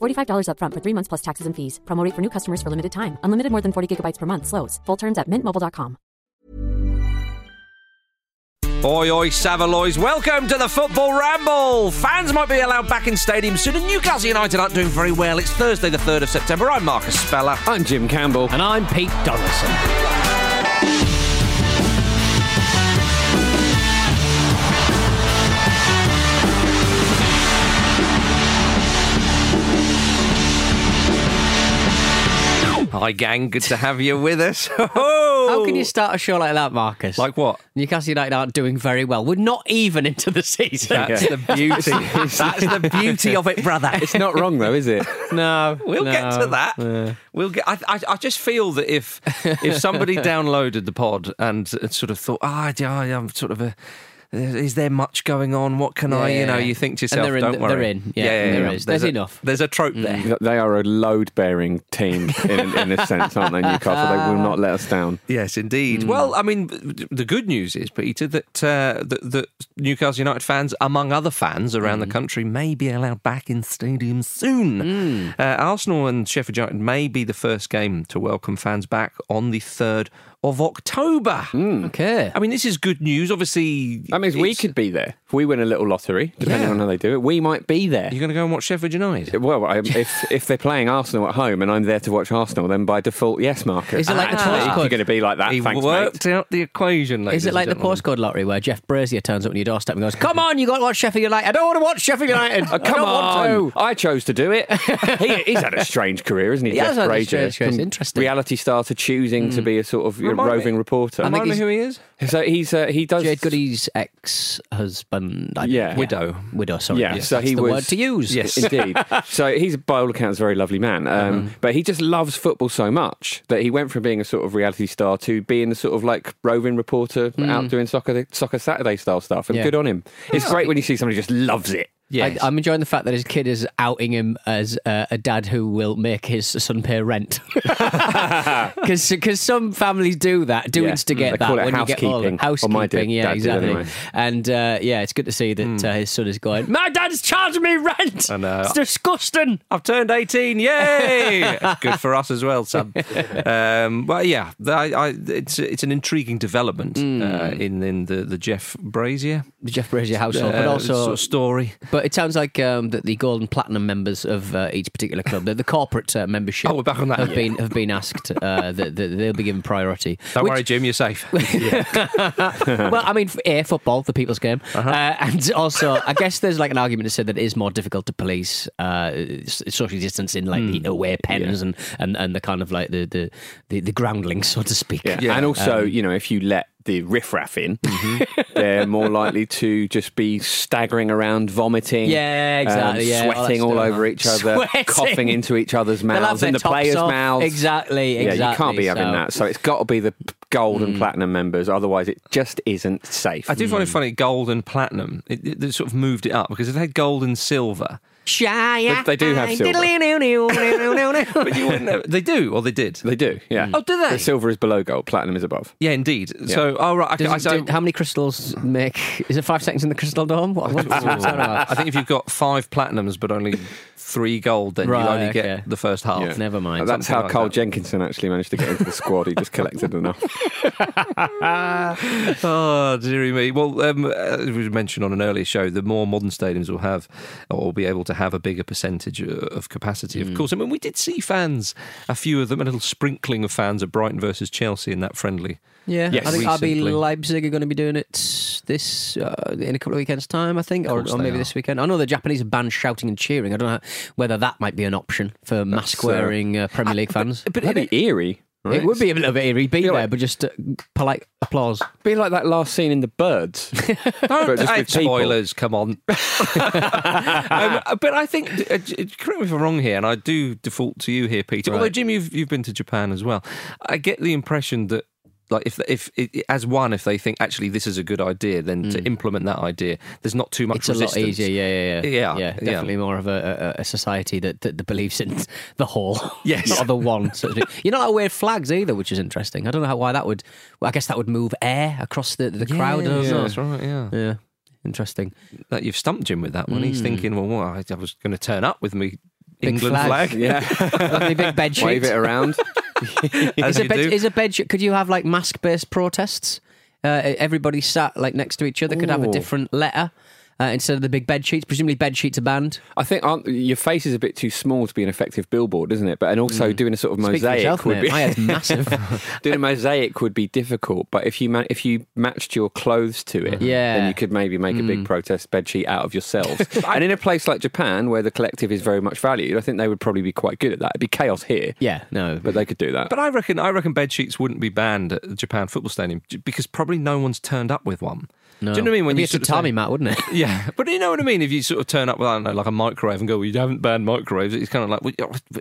$45 upfront for three months plus taxes and fees. Promo rate for new customers for limited time. Unlimited more than 40 gigabytes per month. Slows. Full terms at mintmobile.com. Oi, oi, Savaloys. Welcome to the Football Ramble. Fans might be allowed back in stadiums soon, and Newcastle United aren't doing very well. It's Thursday, the 3rd of September. I'm Marcus Speller. I'm Jim Campbell. And I'm Pete Donaldson. Hi, gang. Good to have you with us. How can you start a show like that, Marcus? Like what? Newcastle United aren't doing very well. We're not even into the season. That's the beauty. That's the beauty of it, brother. It's not wrong though, is it? no, We'll no. get to that. We'll get. I, I, I just feel that if if somebody downloaded the pod and sort of thought, ah, yeah, I'm sort of a. Is there much going on? What can I, you know? You think to And yourself, they're in- don't worry. they're in. Yeah, there is. There's, There's a- enough. There's a trope there. They are a load-bearing team in, in a sense, aren't they? Newcastle. They will not let us down. Yes, indeed. Hmm. Well, I mean, the good news is, Peter, that, uh, that that Newcastle United fans, among other fans around the Hmm. country, may be allowed back in stadiums soon. Uh, Arsenal and Sheffield United may be the first game to welcome fans back on the third of October. Hmm. Okay. I mean, this is good news. Obviously, That means we could be there if we win a little lottery, depending Yeah. on how they do it. We might be there. You're going to go and watch Sheffield United. Well, I, if if they're playing Arsenal at home and I'm there to watch Arsenal, then by default, yes, Marcus. Is it like the Actually, postcode? You're going to be like that. He Thanks, worked mate. out the equation. Is it like the gentlemen. postcode lottery where Jeff Brazier turns up on your doorstep and goes, "Come on, you got to watch Sheffield United." I don't want to watch Sheffield United. Oh, I come don't on! Want to. I chose to do it. he, he's had a strange career, isn't he? He has Jeff had a Brazier, strange. It's interesting. Reality star to choosing to be a sort of you know, Remind me- roving reporter. Remind me he's- who he is. So he's uh, he does Jade Goody's ex-husband. I Yeah. Widow. Widow. Sorry. Yeah, Yes, so that's he the was word to use. Yes. Indeed. so he's, by all accounts, a very lovely man. Um, But he just loves football so much that he went from being a sort of reality star to being the sort of like roving reporter out doing soccer soccer Saturday style stuff. And Yeah. good on him. It's great when you see somebody just loves it. Yes. I, I'm enjoying the fact that his kid is outing him as uh, a dad who will make his son pay rent. Because some families do that, do Yeah. instigate They that call it when you get older. housekeeping. Housekeeping, yeah, exactly. anyway. And uh, yeah, it's good to see that uh, his son is going, My dad's charging me rent! I know. It's disgusting! I've turned 18. Yay! Good for us as well, Sam. Um, well, yeah, I, I, it's it's an intriguing development uh, in in the, the Jeff Brazier The Jeff Brazier household, but uh, also. sort of story. But But it sounds like um, that the gold and platinum members of uh, each particular club, the, the corporate uh, membership, Oh, we're back on that. have been have been asked uh, that, that they'll be given priority. Don't Which- worry, Jim, you're safe. well, I mean, a football, the people's game, Uh-huh. uh, and also, I guess there's like an argument to say that it is more difficult to police uh, s- social distance in like Hmm. the away pens and, and and the kind of like the the the, the groundlings, so to speak. Yeah. And also, you know, if you let the riffraff in, mm-hmm. they're more likely to just be staggering around, vomiting. Yeah, um, exactly, um, yeah, all sweating all, stuff. over each other, Sweating. coughing into each other's mouths, their in the players' off. mouths. Exactly, Yeah, you can't exactly, be having so- that. So it's got to be the gold and mm. platinum members, otherwise it just isn't safe. I do find it mm. funny, gold and platinum. It, it, they sort of moved it up because if they had gold and silver, Shy, But they do have silver. but you wouldn't know. They do, or they did. They do, yeah. Oh, do they? The silver is below gold, platinum is above. Yeah, indeed. So, oh right, okay, Does it- I, do- how many crystals make? Is it five seconds in the crystal dome? What, what, what's that about? I think if you've got five platinums but only three gold, then Right, you only okay. get the first half. Yeah. Never mind. That's Something how like Carl that. Jenkinson actually managed to get into the squad. He just collected enough. oh, dearie me. Well, um, as we mentioned on an earlier show, the more modern stadiums will have, or will be able to have a bigger percentage uh, of capacity, Hmm. of course. I mean, we did see fans, a few of them, a little sprinkling of fans at Brighton versus Chelsea in that friendly. Yeah, Yes. I think RB Recently. Leipzig are going to be doing it this uh, in a couple of weekends' time, I think, or, or maybe are. this weekend. I know the Japanese are banned shouting and cheering. I don't know whether that might be an option for mask-wearing uh, Premier League fans. But That'd be eerie. Right? It would be a little bit eerie, be there, like- but just uh, polite applause. be like that last scene in The Birds. Hey, with spoilers, come on. um, but I think, uh, correct me if I'm wrong here, and I do default to you here, Peter. Although, Right. Jim, you've, you've been to Japan as well. I get the impression that. Like if if it, as one, if they think actually this is a good idea, then to implement that idea, there's not too much. Hmm. It's a lot easier, yeah, yeah, yeah, Yeah, yeah. yeah. Definitely more of a, a, a society that, that, that believes in the whole, Yes. not the one. So to speak. You're not allowed to flags either, which is interesting. I don't know how, why that would. Well, I guess that would move air across the the crowd. I don't Yeah, that's right. Yeah, Yeah, interesting. that you've stumped Jim with that one. He's thinking, well, what, I, I was going to turn up with me England flag. flag. Yeah. Lovely big bed sheet. Wave it around. is a bed, do. is a bed sheet- Could you have like mask based protests? Uh, everybody sat like next to each other could have a Ooh. different letter uh, instead of the big bed sheets. Presumably, bed sheets are banned. I think aren't, your face is a bit too small to be an effective billboard, isn't it? But and also doing a sort of Mm. Speak for mosaic yourself, would be My head's massive. doing a mosaic would be difficult. But if you ma- if you matched your clothes to it, Yeah. then you could maybe make a big protest bedsheet out of yourselves. and in a place like Japan, where the collective is very much valued, I think they would probably be quite good at that. It'd be chaos here, yeah, no, but they could do that. But I reckon I reckon bed sheets wouldn't be banned at the Japan football stadium because probably no one's turned up with one. No. Do you know what I mean? When It'd be you a sort of say- mat, wouldn't it? Yeah, but you know what I mean. If you sort of turn up with I don't know, like a microwave and go, "Well, you haven't banned microwaves," it's kind of like, well,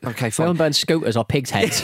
"Okay, We fine, haven't burned scooters or pigs' heads.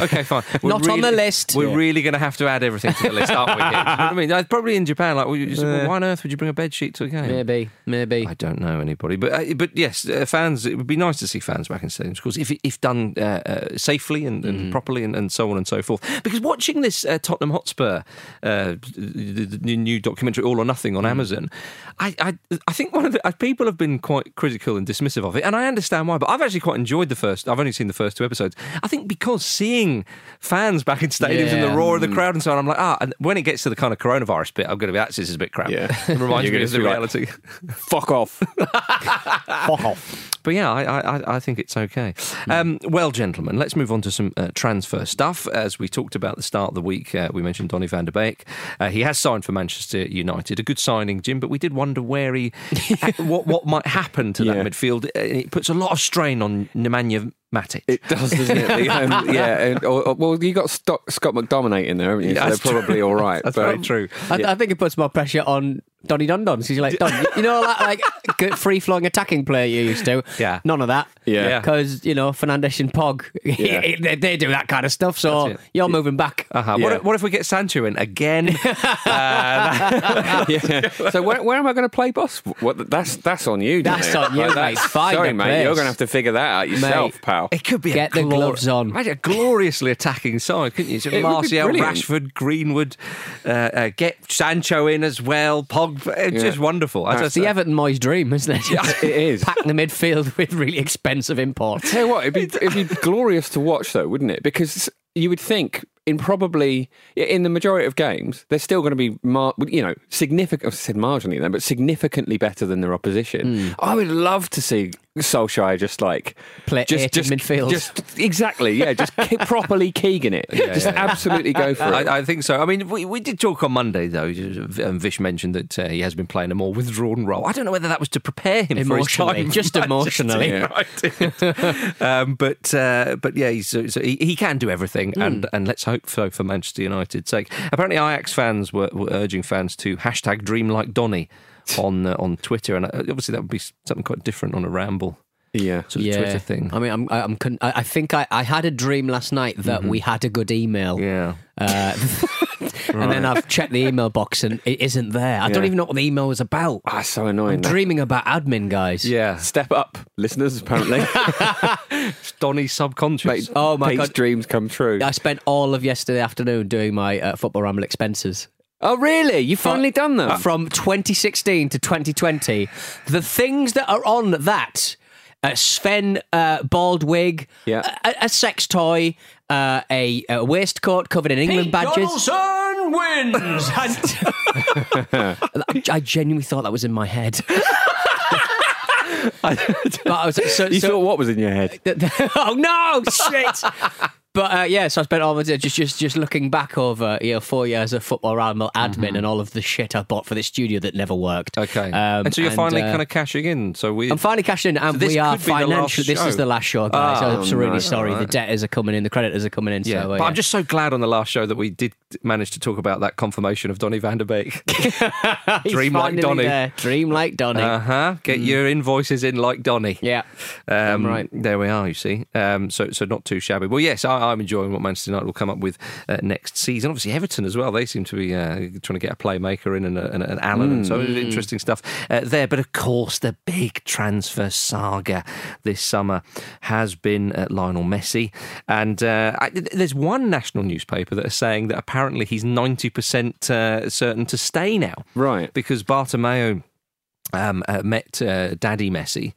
okay, fine." We're Not on the list. We're Yeah. really going to have to add everything to the list, aren't we? You know what I mean? Probably in Japan, like, well, well, why on earth would you bring a bed sheet to a game? maybe, maybe. I don't know anybody, but uh, but yes, uh, fans. It would be nice to see fans back in stadiums, of course, if if done uh, uh, safely and, and properly, and, and so on and so forth. Because watching this uh, Tottenham Hotspur, uh, the, the new documentary All or Nothing on Amazon, I, I I think one of the uh, people have been quite critical and dismissive of it, and I understand why. But I've actually quite enjoyed the first. I've only seen the first two episodes. I think because seeing fans back in stadiums and the roar of the crowd and so on, I'm like, ah. And when it gets to the kind of coronavirus bit, I'm going to be, actually, this is a bit crap. Yeah. it reminds me of the be like, reality. Fuck off. Fuck off. But yeah, I, I, I- I think it's okay. Um, well, gentlemen, let's move on to some uh, transfer stuff. As we talked about at the start of the week, uh, we mentioned Donny van der Beek. Uh, he has signed for Manchester United. A good signing, Jim, but we did wonder where he, what, what might happen to that midfield. Uh, It puts a lot of strain on Nemanja Matic. It does, doesn't it? The, um, yeah. And, or, or- well, you got Scott, Scott McDominay in there, haven't you? So that's they're probably all right. That's but- very true. I, I think it puts more pressure on Donny Don Don. Because you're like, Don, you know that like good free flowing attacking player you used to? Yeah. None of that. Yeah. Yeah. Because, you know, Fernandes and Pog, Yeah. they, they do that kind of stuff. So you're moving back. Uh-huh. Yeah. What, if, what if we get Sancho in again? Uh, yeah. So where, where am I going to play boss? What, that's that's on you. That's Donny. on you, Like, mate. that's- Find Sorry, mate. place. You're going to have to figure that out yourself, Mate. pal. It could be Get a the gloves on. Imagine a gloriously attacking side, couldn't you? So It would be Martial. Rashford, Greenwood, uh, uh, get Sancho in as well. Pog, it's Yeah. just wonderful. As I It's the say- Everton Moyes dream, isn't it? It is. Pack the midfield with really expensive imports. Tell you what, it'd be, it'd be glorious to watch, though, wouldn't it? Because you would think in probably in the majority of games, they're still going to be, mar- you know, significant. I said marginally then, but significantly better than their opposition. I would love to see Solskjaer just like Play just in just midfield. just exactly, yeah, just ke- properly Keegan it, just absolutely go for it. I, I think so. I mean, we, we did talk on Monday though. Um, Vish mentioned that uh, he has been playing a more withdrawn role. I don't know whether that was to prepare him for his Emotionally, time, just emotionally. Right. um, but uh, but yeah, he's, so he, he can do everything, Hmm. and and let's hope so for Manchester United's sake. Apparently, Ajax fans were, were urging fans to hashtag Dream like Donny on uh, on Twitter, and uh, obviously that would be something quite different on a ramble yeah, sort of Twitter thing. I mean, I'm, I'm, con- I I think I, I had a dream last night that we had a good email. yeah. Uh, and then I've checked the email box and it isn't there. I don't even know what the email was about. ah, so annoying. I'm dreaming about admin, guys. Yeah, Step up, listeners. Apparently, Donny's subconscious. Mate, Oh my Pete's God. dreams come true. I spent all of yesterday afternoon doing my uh, football ramble expenses. Oh, really? You've finally done them? From 2016 to 2020, the things that are on that uh, Sven uh, bald wig, Yeah. a, a sex toy, uh, a, a waistcoat covered in England badges. Donaldson wins. I, I genuinely thought that was in my head. but I was so, you so- thought what was in your head? oh no, shit! But uh, yeah, so I spent all my day just just just looking back over you know four years of football ramble admin and all of the shit I bought for the studio that never worked. Okay, Um, and so you're finally uh, kind of cashing in. So we. I'm finally cashing in, and this we are could be the last financially. This is the last show, guys. Oh, I'm so really no. sorry. The debtors are coming in, the creditors are coming in. Yeah, so, uh, but I'm just so glad on the last show that we did manage to talk about that confirmation of Donny van der Beek. Dream like Donny. there. Dream like Donny. Uh huh. Get your invoices in like Donny. yeah. Um, right. There we are. You see. Um, so so not too shabby. Well, yes, I, I'm enjoying what Manchester United will come up with uh, next season. Obviously, Everton as well. They seem to be uh, trying to get a playmaker in and, a, and an Allan, and so interesting stuff uh, there. But of course, the big transfer saga this summer has been uh, Lionel Messi, and uh, I, there's one national newspaper that are saying that apparently he's 90% uh, certain to stay now, Right. Because Bartomeu um, uh, met uh, Daddy Messi.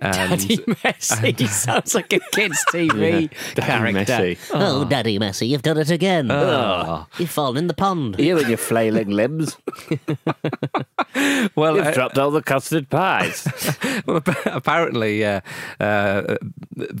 And Daddy Messi sounds like a kids' TV Daddy character. Messi. Oh, Daddy Messi, you've done it again. Ah. You've fallen in the pond. You and your flailing limbs. well, You've uh, dropped all the custard pies. well, apparently, uh, uh,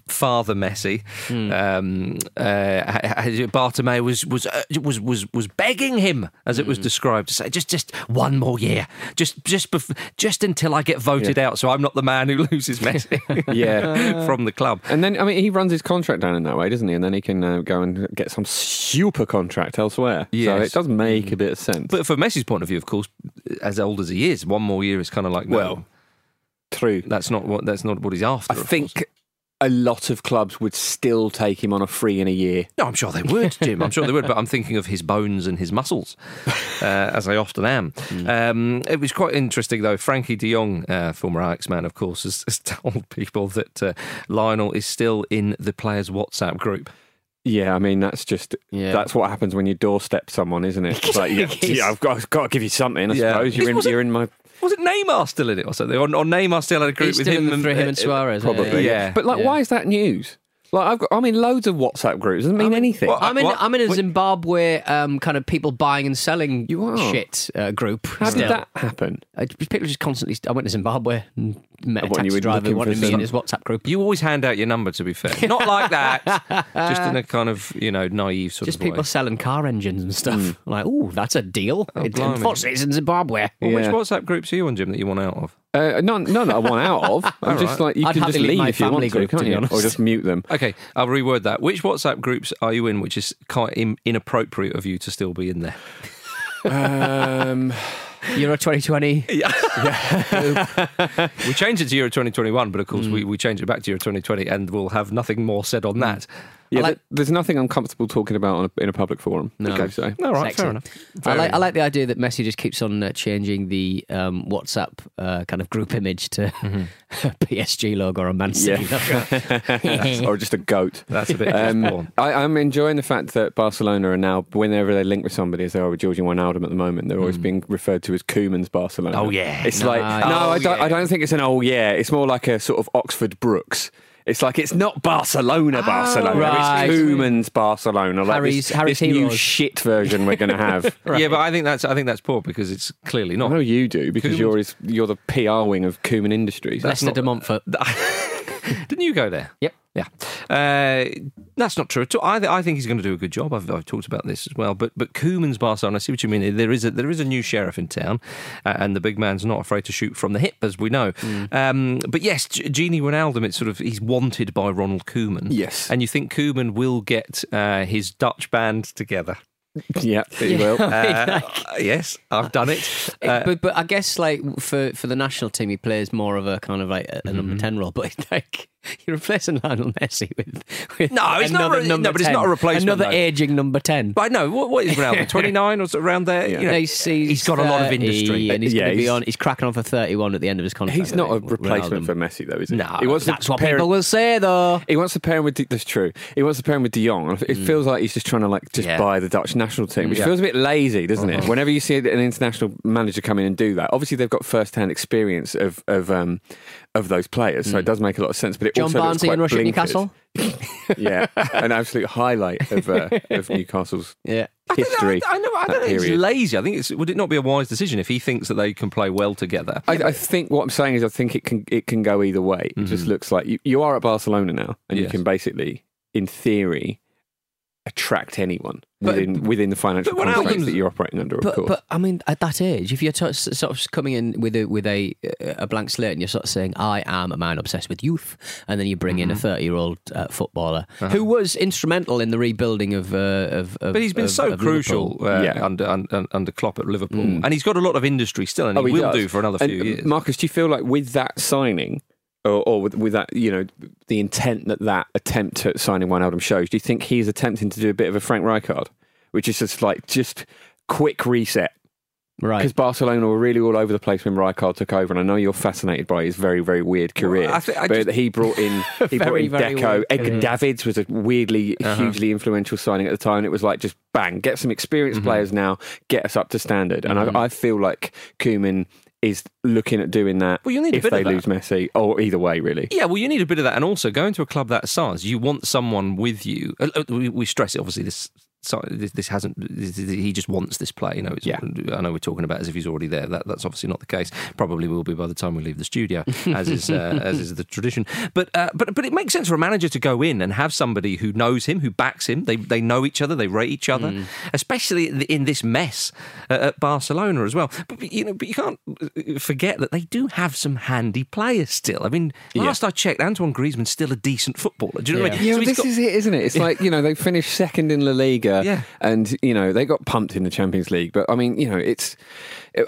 Father Messi, Hmm. um, uh, ha- ha- Bartomeu was was uh, was was was begging him, as it was Hmm. described, to say just just one more year, just just bef- just until I get voted out, so I'm not the man who loses Messi, Yeah. from the club. And then, I mean, he runs his contract down in that way, doesn't he? And then he can uh, go and get some super contract elsewhere. So it does make a bit of sense. But from Messi's point of view, of course, as old as he is, one more year is kind of like no, Well, true. that's not what that's not what he's after. I of think course. A lot of clubs would still take him on a free in a year. No, I'm sure they would, Jim. I'm sure they would, but I'm thinking of his bones and his muscles, uh, as I often am. Um, it was quite interesting, though. Frankie de Jong, uh, former Ajax man, of course, has, has told people that uh, Lionel is still in the players' WhatsApp group. Yeah, I mean that's just Yeah. that's what happens when you doorstep someone, isn't it? It's like, yeah, yeah, I've got, I've got to give you something. I Yeah. suppose you're in, you're in my Was it Neymar still in it or something? Or, or Neymar still had a group He's with him and, him uh, and Suarez. probably. Yeah. But like, Yeah. why is that news? Like, I've got, I'm in loads of WhatsApp groups. Doesn't mean anything. well, I'm in. What? I'm in a Zimbabwe um, kind of people buying and selling You are? shit uh, group. How still. did that happen? Uh, people just constantly. I went to Zimbabwe and met a What, and you taxi were driver looking who wanted for me in his WhatsApp group. You always hand out your number, to be fair. Not like that. just in a kind of, you know, naive sort of Just of people way. selling car engines and stuff. Like, oh, that's a deal. It- blimey. Unfortunately, it's in Zimbabwe. Well, Which WhatsApp groups are you on, Jim, that you want out of? Uh, none, none that I want out of. I'm just right. like you I'd can just leave leave my if you want family to, group, can't to be you? honest. Or just mute them. Okay, I'll reword that. Which WhatsApp groups are you in which is quite in- inappropriate of you to still be in there? Um, Euro 2020. Yeah, We changed it to Euro 2021, but of course we, we changed it back to Euro 2020 and we'll have nothing more said on that. Yeah, like- there's nothing uncomfortable talking about on a, in a public forum. No. Okay, so All right, Sexy. fair enough. I like, I like the idea that Messi just keeps on uh, changing the um, WhatsApp uh, kind of group image to PSG logo or a Man City logo. or just a goat. That's a bit Um, I, I'm enjoying the fact that Barcelona are now, whenever they link with somebody, as they are with Georginio Wijnaldum at the moment, they're always being referred to as Koeman's Barcelona. Oh, yeah. It's No, like no, Oh, I don't. yeah. I don't think it's an oh yeah. It's more like a sort of Oxford Brookes. It's like it's not Barcelona, oh, Barcelona. right. It's Koeman's Barcelona. Like Harry's- this, Harry's this new shit version we're going to have. right. Yeah, but I think that's I think that's poor because it's clearly not I know you do because Koeman's- you're his, you're the PR wing of Koeman Industries. Leicester de Montfort. Didn't you go there? Yep. Yeah, uh, that's not true at all. I, th- I think he's going to do a good job. I've, I've talked about this as well. But but Koeman's Barcelona, I see what you mean. There is a there is a new sheriff in town, uh, and the big man's not afraid to shoot from the hip, as we know. Um, but yes, G- Genie Wijnaldum, it's sort of he's wanted by Ronald Koeman. Yes. and you think Koeman will get uh, his Dutch band together? Yeah, he will. Uh, yes, I've done it. Uh, but but I guess like for for the national team, he plays more of a kind of like a, a Mm-hmm. number ten role. But like you're replacing Lionel Messi with, with No, it's not another re- number no, but it's 10, not a replacement, Another though. aging number ten. But I know what, what is Ronaldo? Twenty nine or around there. You know, he's, he's, he's got a lot of uh, industry. and he's Yeah, going to be on. He's cracking on for thirty-one at the end of his contract. He's not a I think, replacement Ronaldo. for Messi, though, is he? No, he wants to That's what pair- people will say, though. He wants to pair him with. That's true. He wants to pair him with De Jong. It mm. feels like he's just trying to like just Yeah. buy the Dutch national team, which Yeah. feels a bit lazy, doesn't it? Mm-hmm. Whenever you see an international manager come in and do that, obviously they've got first-hand experience of of um, of those players, so it does make a lot of sense. But it John also looks Barnsley quite and Russia at. Newcastle. yeah, an absolute highlight of uh, of Newcastle's Yeah. I don't know, history. I, know. I don't think it's lazy. I think it's. Would it not be a wise decision if he thinks that they can play well together? I, I think what I'm saying is I think it can it can go either way. It just looks like you, you are at Barcelona now, and you can basically, in theory, attract anyone But- within within the financial but constraints that you're operating under. of But, course, but I mean, at that age, if you're t- sort of coming in with a with a a blank slate and you're sort of saying, "I am a man obsessed with youth," and then you bring in a Mm-hmm. 30 year old uh, footballer Uh-huh. who was instrumental in the rebuilding of uh, of, of. But he's been of- so of crucial uh, Yeah. under, under under Klopp at Liverpool, and he's got a lot of industry still, and he, Oh, he will does. do for another And, few years. Marcus, do you feel like with that signing, or, or with, with that, you know, the intent that that attempt at signing Wijnaldum shows, do you think he's attempting to do a bit of a Frank Rijkaard, which is just like just quick reset? Right. Because Barcelona were really all over the place when Rijkaard took over, and I know you're fascinated by his very, very weird career. I thi- I but just- he brought in he brought in Deco. weird Edgar. Davids was a weirdly, Uh-huh. hugely influential signing at the time. It was like just bang, get some experienced Mm-hmm. players now, get us up to standard. And I, I feel like Koeman is looking at doing that Well, you'll need if they lose Messi, or either way, really. Yeah, well, you need a bit of that, and also going to a club that size, you want someone with you. uh, uh, we stress it. Obviously, this so this, this hasn't. This, he just wants this play. You know, it's, Yeah. I know we're talking about as if he's already there. That, that's obviously not the case. Probably will be by the time we leave the studio, as is uh, as is the tradition. But uh, but but it makes sense for a manager to go in and have somebody who knows him, who backs him. They they know each other. They rate each other, especially in- in this mess uh, at Barcelona as well. But but, you know, but you can't uh, forget that they do have some handy players still. I mean, last I checked, Antoine Griezmann's still a decent footballer. Do you know what I mean? Yeah, So well, this got- is it, isn't it? It's like you know they finished second in La Liga, Yeah. and you know they got pumped in the Champions League. But I mean, you know, it's,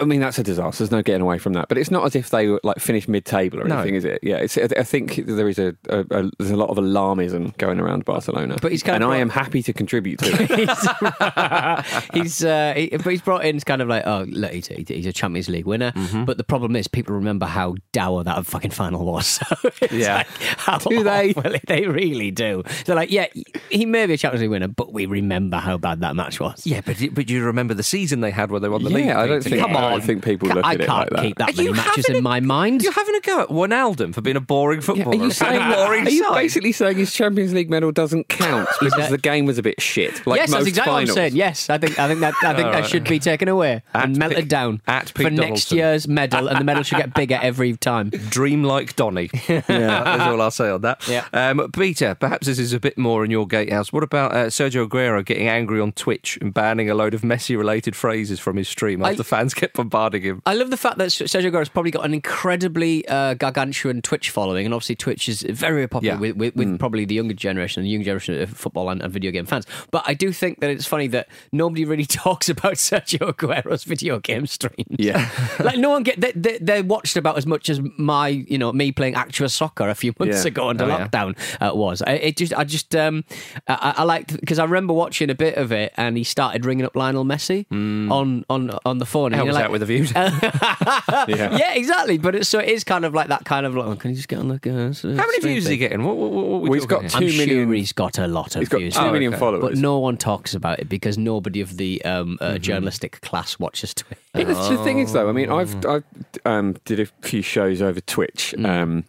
I mean, that's a disaster. There's no getting away from that. But it's not as if they were like finished mid-table or No. anything, is it? Yeah, it's. I think there is a, a, a there's a lot of alarmism going around Barcelona. But he's kind and of I am happy to contribute to it. he's uh, he, but he's brought in kind of like oh look he's, a- he's a Champions League winner Mm-hmm. but the problem is people remember how dour that fucking final was so Yeah. like, how Do they? Well, they really do they're like yeah he may be a Champions League winner but we remember how bad that match was yeah, but but you remember the season they had where they won the league? yeah, I don't thing think. together? I don't think people look I at it can't like that. keep that Are many you matches having in a- my mind You're having a go at Wijnaldum for being a boring footballer. Are you saying, a boring are you side. basically saying his Champions League medal doesn't count because a- the game was a bit shit? Like yes, most that's exactly finals. what I'm saying. Yes, I think I think that I think that should be taken away At and melted Pete- down at for Pete next Donaldson. year's medal, and the medal should get bigger every time. Dream like Donny. yeah, that's all I'll say on that. Yeah. Um, Peter, perhaps this is a bit more in your gatehouse. What about uh, Sergio Aguero getting angry on Twitch and banning a load of Messi-related phrases from his stream after I- fans kept bombarding him? I love the fact that Sergio Aguero's probably got an incredibly uh, gargantuan Twitch following, and obviously Twitch is very popular Yeah. with, with, with probably the younger generation and the younger generation of football and, and video game fans. But I do think that it's funny that nobody really talks about Sergio Aguero's video game streams. Yeah. like no one get they, they, they watched about as much as my you know me playing actual soccer a few months Yeah. ago under Oh, yeah. lockdown uh, was. I, it just I just um I, I liked because I remember watching a bit of it and he started ringing up Lionel Messi on on on the phone. and How you're like, that with the views? Yeah. yeah, exactly. But it's, so it is kind of like that kind of like, oh, can you just get on the uh, How many views is he getting? What, what, what, what we Well, he's talking got here? I'm Two million- sure he's got a lot of He's got views. two Oh, million okay. followers. But no one talks about it because nobody of the um, uh, journalistic class watches Twitter. It's the thing is though. I mean, I've I um, did a few shows over Twitch. Um,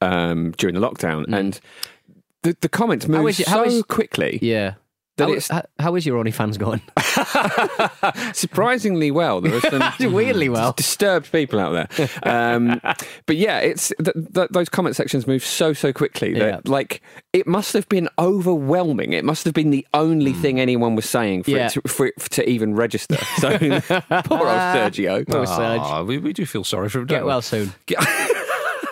um, during the lockdown, and the, the comments moved is it- so how is- quickly. Yeah. That how, it's- how, how is your OnlyFans going? Surprisingly well. There are some Weirdly well. disturbed people out there. Um, but yeah, it's th- th- those comment sections move so so quickly that Yeah. like it must have been overwhelming. It must have been the only thing anyone was saying for, Yeah. it to, for it to even register. So poor old Sergio. Poor Serge. Ah, we, we do feel sorry for him. Get don't we? well soon. Get-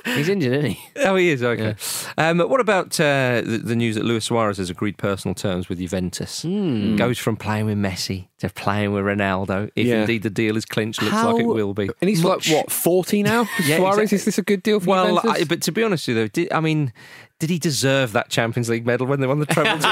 He's injured, isn't he? Oh, he is. Okay. Um, what about uh, the, the news that Luis Suarez has agreed personal terms with Juventus? Hmm. Goes from playing with Messi to playing with Ronaldo. If Yeah. indeed the deal is clinched, looks How- like it will be. And he's Much- like what forty now? Yeah, Suarez, exactly. is this a good deal for Well, Juventus? I, but to be honest with you, though, did, I mean, did he deserve that Champions League medal when they won the treble?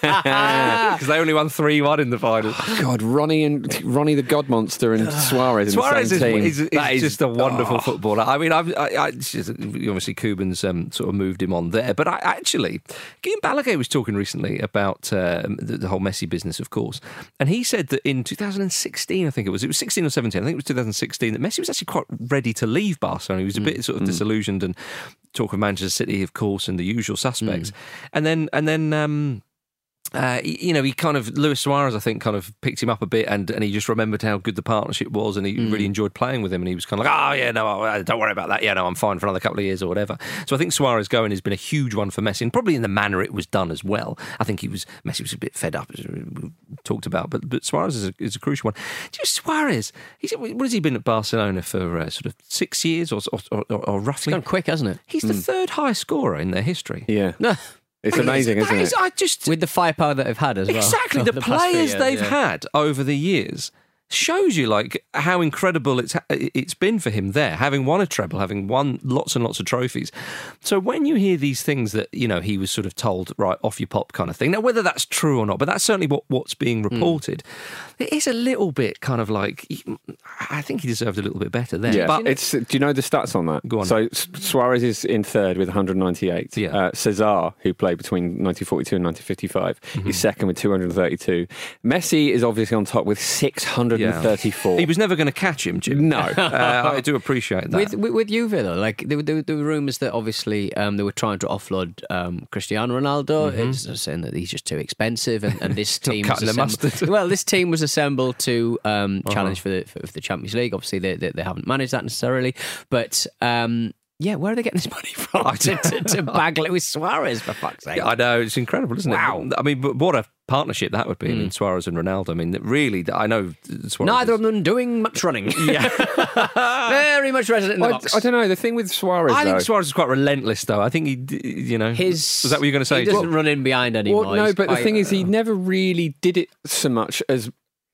Because they only won three one in the final. God, Ronnie and Ronnie the God Monster and Suarez in Suarez the is, team. is, is That just a wonderful oh. footballer. I mean, I've, I, I, just- obviously Koeman's um, sort of moved him on there, but I actually, Guillem Balagué was talking recently about um, the, the whole Messi business, of course, and he said that in 2016, I think it was, it was 16 or 17, I think it was 2016, that Messi was actually quite ready to leave Barcelona. He was a bit sort of disillusioned and talk of Manchester City, of course, and the usual suspects, and then and then. Um, uh, you know, he kind of Luis Suarez, I think, kind of picked him up a bit, and, and he just remembered how good the partnership was, and he really enjoyed playing with him, and he was kind of like, oh yeah, no, don't worry about that, yeah, no, I'm fine for another couple of years or whatever. So I think Suarez going has been a huge one for Messi, and probably in the manner it was done as well. I think he was Messi was a bit fed up, as we talked about, but but Suarez is a, is a crucial one. Just Suarez, he's what has he been at Barcelona for? Uh, sort of six years or or, or, or roughly? Gone quick, hasn't it? He's the third highest scorer in their history. Yeah, No. it's amazing, That isn't is- it? I just With the firepower that they've had as well. Exactly. over The, players years, they've yeah. had over the years shows you like how incredible it's it's been for him there, having won a treble, having won lots and lots of trophies. So when you hear these things that you know he was sort of told right off your pop kind of thing. Now whether that's true or not, but that's certainly what what's being Hmm. reported. It is a little bit kind of like I think he deserved a little bit better there. Yeah, but it's. Do you know the stats on that? Go on. So Suarez is in third with 198. Yeah. Uh, Cesar, who played between 1942 and 1955, Mm-hmm. is second with 232. Messi is obviously on top with 634. he was never going to catch him, Jim. No. uh, I do appreciate that. With, with with Juve though, like there, were- there, were- there were rumours that obviously um, they were trying to offload um, Cristiano Ronaldo, It's saying that he's just too expensive, and, and this team was Mm-hmm. cutting the assembled- mustard. Uh-huh. well, this team was assembled to um, challenge for the for, for the Champions League. Obviously, they, they they haven't managed that necessarily, but. Um, yeah, where are they getting this money from to, to, to bag Luis Suarez for fuck's sake? Yeah, I know it's incredible, isn't Wow. it? I mean, but what a partnership that would be. I mean, hmm. Suarez and Ronaldo. I mean, really, I know Suarez. Neither is- of them doing much running. Yeah, very much resident in the I, box. I don't know. The thing with Suarez, I think Suarez is quite relentless, though. I think he, you know, His was that what you were going to say? He doesn't run in behind anymore. Well, no, He's but the quite- thing is, he uh, never really did it so much as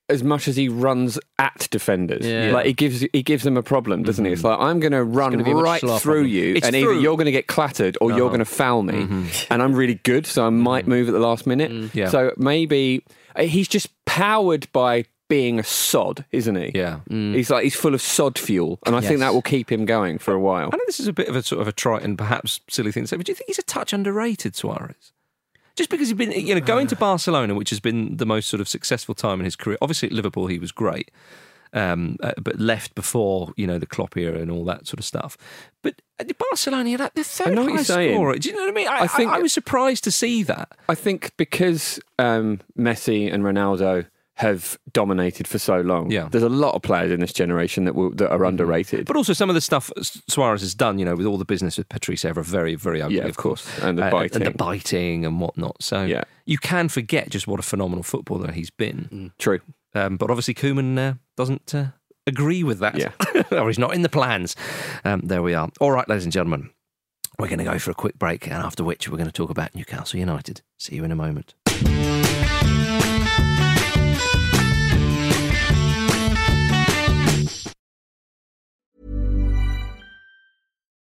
as much as he runs at defenders. Yeah. Like he gives he gives them a problem, doesn't he? It's mm-hmm. like I'm going to run gonna be a much right through you, It's and either through- you're going to get clattered or you're uh-huh. going to foul me, mm-hmm. and I'm really good, so I might mm-hmm. move at the last minute. Mm. Yeah. So maybe uh, he's just powered by being a sod, isn't he? Yeah. Mm. He's like he's full of sod fuel, and I think that will keep him going for a while. I know this is a bit of a sort of a trite and perhaps silly thing to say, but do you think he's a touch underrated, Suarez? Just because he's been, you know, going to Barcelona, which has been the most sort of successful time in his career. Obviously, at Liverpool, he was great, um, uh, but left before, you know, the Klopp era and all that sort of stuff. But at Barcelona, like the third know you're highest scorer. Do you know what I mean? I, I think- I, I was surprised to see that. I think because um, Messi and Ronaldo have dominated for so long, Yeah. Mm-hmm. there's a lot of players in this generation that will, that are underrated. But also some of the stuff Suarez has done, you know, with all the business with Patrice Evra, very, very ugly, Yeah, of of course. course. And the Uh, biting. And the biting and whatnot. So Yeah. you can forget just what a phenomenal footballer he's been. True. Um, but obviously, Koeman uh, doesn't uh, agree with that. Yeah. or he's not in the plans. Um, there we are. All right, ladies and gentlemen, we're going to go for a quick break, and after which we're going to talk about Newcastle United. See you in a moment.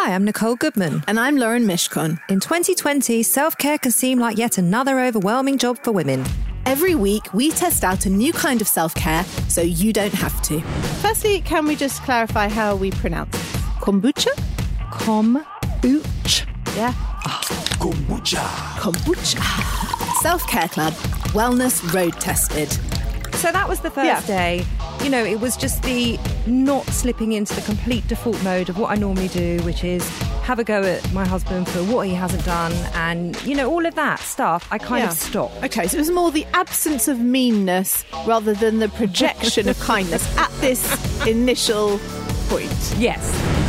Hi, I'm Nicole Goodman. And I'm Lauren Mishcon. In 2020, self care can seem like yet another overwhelming job for women. Every week, we test out a new kind of self care so you don't have to. Firstly, can we just clarify how we pronounce it? Kombucha? Kombucha. Yeah. Kombucha. Kombucha. Self Care Club. Wellness road tested. So that was the first Yeah. day. You know, it was just the not slipping into the complete default mode of what I normally do, which is have a go at my husband for what he hasn't done and, you know, all of that stuff. I kind Yeah. of stopped. Okay, so it was more the absence of meanness rather than the projection of kindness at this initial point. Yes.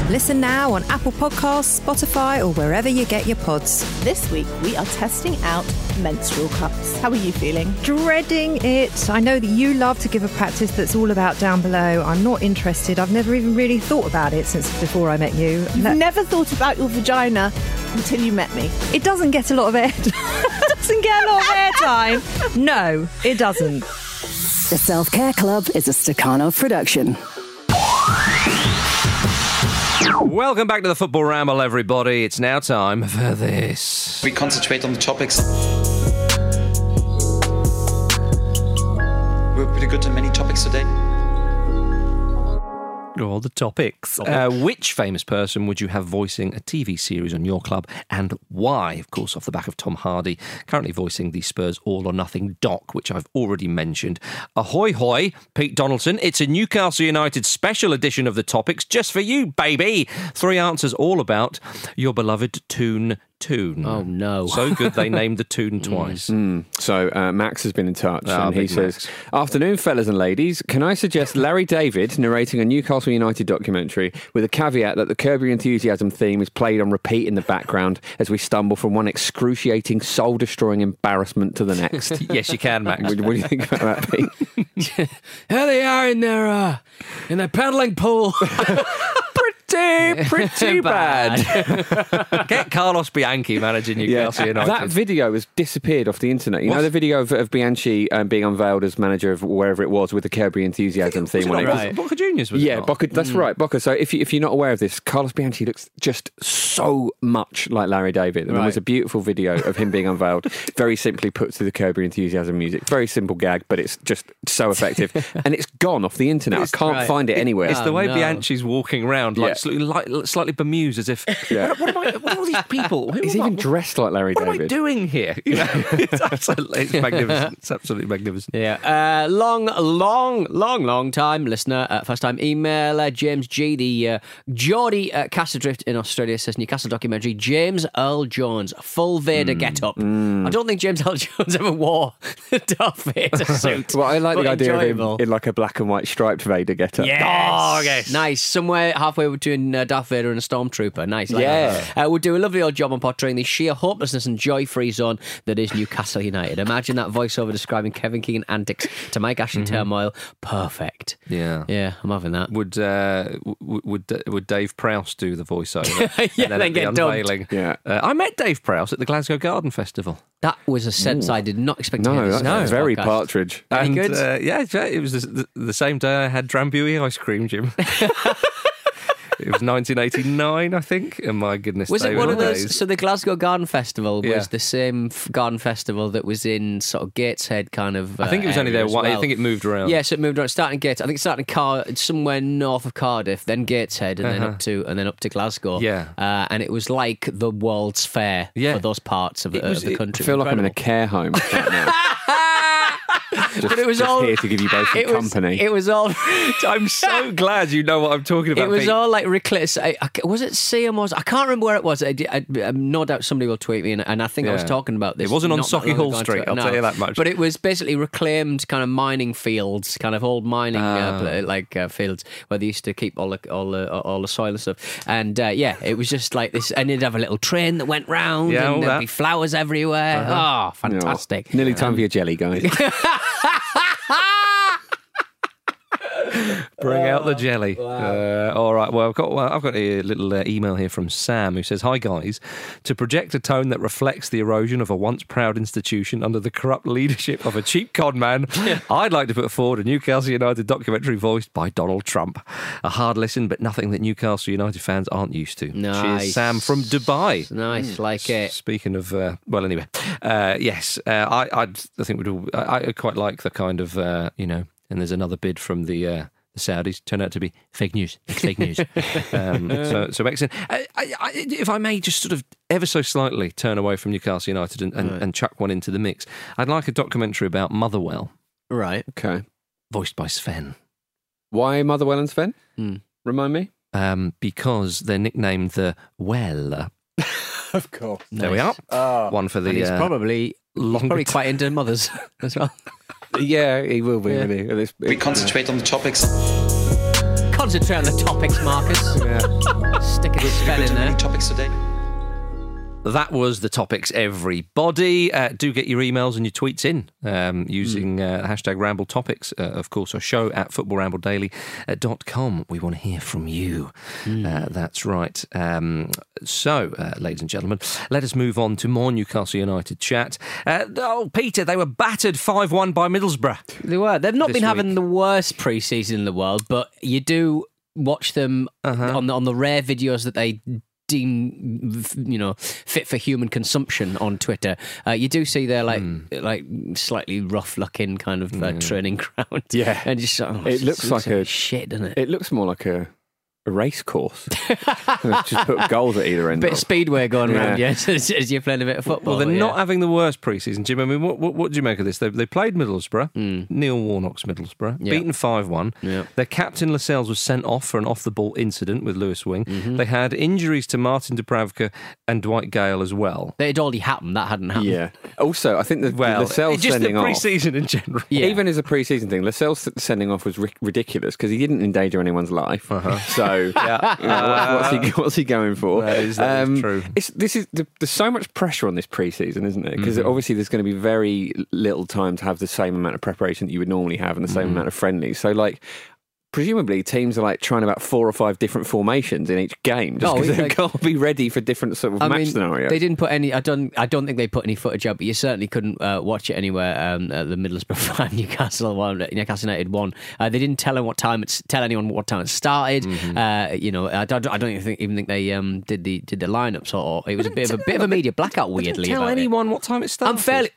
Listen now on Apple Podcasts, Spotify, or wherever you get your pods. This week, we are testing out menstrual cups. How are you feeling? Dreading it. I know that you love to give a practice that's all about down below. I'm not interested. I've never even really thought about it since before I met you. You've Let- never thought about your vagina until you met me. It doesn't get a lot of air. doesn't get a lot of airtime. No, it doesn't. The Self Care Club is a Stakhanov production. Welcome back to the Football Ramble, everybody. It's now time for this. We concentrate on the topics. We're pretty good on many topics today. All the topics. Uh, which famous person would you have voicing a TV series on your club and why? Of course, off the back of Tom Hardy, currently voicing the Spurs All or Nothing doc, which I've already mentioned. Ahoy, hoy, Pete Donaldson. It's a Newcastle United special edition of the topics just for you, baby. Three answers all about your beloved Toon Toon. Oh, no. So good they named the tune twice. Mm. So uh, Max has been in touch Ah, and he big says, "Afternoon, fellas and ladies. Can I suggest Larry David narrating a Newcastle United documentary with a caveat that the Curb Your Enthusiasm theme is played on repeat in the background as we stumble from one excruciating, soul-destroying embarrassment to the next." yes, you can, Max. What, what do you think about that, Pete? Here they are in their uh, in their paddling pool. Pretty, pretty bad. Get Carlos Bianchi managing Newcastle United. That video has disappeared off the internet. You know the video of, of Bianchi um, being unveiled as manager of wherever it was with the Curb Your Enthusiasm Was theme it on it. Boca- Boca Juniors, was it yeah, not? Boca, that's right, Boca. So if, you, if you're not aware of this, Carlos Bianchi looks just so much like Larry David. And there was a beautiful video of him being unveiled, very simply put to the Curb Your Enthusiasm music. Very simple gag, but it's just so effective. and it's gone off the internet. I can't right. find it anywhere. It's the way no. Bianchi's walking around, like, Yeah. slightly, like slightly bemused, as if, Yeah. what, what, am I, what are all these people? Who He's am I- even dressed like Larry David. What am I doing here? You know, it's absolutely it's magnificent. It's absolutely magnificent. Yeah, uh, long, long, long, long time listener, uh, first time emailer, James G, the uh, Geordie uh, Castledrift in Australia says Newcastle documentary, James Earl Jones, full Vader Hmm. get up. I don't think James Earl Jones ever wore the Darth Vader suit. Well, I like the But idea of him in like a black and white striped Vader getup. Yes. Oh, yes. Nice. Somewhere halfway between uh, Darth Vader and a stormtrooper. Nice. Like Yeah. that. Uh, would do a lovely old job on portraying the sheer hopelessness and joy free zone that is Newcastle United. Imagine that voiceover describing Kevin Keegan antics to Mike Ashley turmoil. Perfect. Yeah. Yeah, I'm having that. Would uh, w- would would Dave Prowse do the voiceover? Yeah, and then, then at the get dubbed. unveiling. Yeah. Uh, I met Dave Prowse at the Glasgow Garden Festival. That was a sense I did not expect to No, hear. This that's very podcast. partridge. Any and, good? Uh, yeah, yeah, it was the, the, the same day I had Drambuie ice cream, Jim. it was 1989, I think. And my goodness, Was it were one of those? days. So the Glasgow Garden Festival was Yeah. the same f- garden festival that was in sort of Gateshead kind of. I think it was uh, only there area as one- I think it moved around. Yeah, so it moved around. Starting Gates, I think it started in Car somewhere north of Cardiff, then Gateshead, and then Uh-huh. up to and then up to Glasgow. Yeah. uh, and it was like the World's Fair Yeah. for those parts of, It uh, was- of the it- country. I feel like I'm in a care home right now. just, But it was just all- here to give you both It was, company. it was all. I'm so glad you know what I'm talking about. It was Pete. all like reckless. I, I, was it CMOs? I can't remember where it was. I, I, I, no doubt somebody will tweet me, and, and I think I was talking about this. It wasn't on Sauchiehall Street, I'll no. tell you that much. But it was basically reclaimed kind of mining fields, kind of old mining uh, Ah. like uh, fields where they used to keep all the all the all the soil and stuff. And uh, yeah, it was just like this. And you'd have a little train that went round, Yeah, and there'd that. be flowers everywhere. Uh-huh. Oh, fantastic! Nearly time for your jelly, guys. Bring out the jelly. Uh, all right. Well, I've got well, I've got a little uh, email here from Sam who says, "Hi guys, to project a tone that reflects the erosion of a once proud institution under the corrupt leadership of a cheap con man, I'd like to put forward a Newcastle United documentary voiced by Donald Trump. A hard listen, but nothing that Newcastle United fans aren't used to. Nice. Cheers, Sam from Dubai. Nice, like it. Speaking of, uh, well, anyway, uh, yes, uh, I, I'd, I think we'd all, I, I quite like the kind of, uh, you know, and there's another bid from the. Uh, the Saudis turn out to be fake news. It's fake news. um, so, so excellent. I, I, I, if I may, just sort of ever so slightly turn away from Newcastle United and, and, Right. and chuck one into the mix. I'd like a documentary about Motherwell, Right. Okay. voiced by Sven, Why Motherwell and Sven? Hmm. Remind me. um, because they're nicknamed the Well. Of course. There we are. Oh. One for the. And he's uh, probably he's longer probably t- quite into mothers as well. Yeah, he will be. Yeah. won't he? This- We concentrate on the topics. Concentrate on the topics, Marcus. Yeah. Stick a spell in Many there. topics today. That was the topics, everybody. Uh, do get your emails and your tweets in um, using uh, hashtag Ramble Topics, uh, of course, or show at footballrambledaily.com. We want to hear from you. Uh, that's right. Um, so, uh, ladies and gentlemen, let us move on to more Newcastle United chat. Uh, oh, Peter, they were battered 5 1 by Middlesbrough. They were. They've not been having the worst pre-season in the world, but you do watch them Uh-huh. on the on the rare videos that they deem you know fit for human consumption on Twitter. Uh, you do see their like Hmm. like slightly rough looking kind of uh, training ground. Yeah. and just oh, It looks like a- shit, doesn't it? It looks more like a, a race course. Just put goals at either end. bit of of. speedway going Yeah. around, yes, as, as you're playing a bit of football. Well, they're yeah. not having the worst pre-season, Jim. I mean, what, what, what do you make of this? They, they played Middlesbrough, Neil Warnock's Middlesbrough. Yeah. beaten 5-1. Yeah. Their captain Lascelles was sent off for an off-the-ball incident with Lewis Wing. Mm-hmm. They had injuries to Martin Dubravka and Dwight Gayle as well. It had already happened. That hadn't happened. Yeah. Also, I think the, Well, the Lascelles just the sending off. pre-season in general. Yeah. Even as a pre-season thing, Lascelles sending off was ri- ridiculous because he didn't endanger anyone's life. So, Yeah. you know, what's, he, what's he going for? Um, That is- that is true. It's, this is th- there's so much pressure on this pre-season, isn't it? Because Mm-hmm. obviously there's going to be very little time to have the same amount of preparation that you would normally have and the same Mm-hmm. amount of friendlies. So, like. Presumably, teams are like trying about four or five different formations in each game, just Oh, because it's they've like- got to be ready for different sort of I match mean, scenarios. they didn't put any. I don't. I don't think they put any footage up. But you certainly couldn't uh, watch it anywhere. Um, at the Middlesbrough five, Newcastle one, Newcastle United one. Uh, they didn't tell them what time it's. Tell anyone what time it started. Mm-hmm. Uh, you know, I don't. I don't even think, even think they um, did the did the lineups or it was a bit of a bit of a media blackout. Weirdly, tell about it. anyone what time it started. I'm fairly.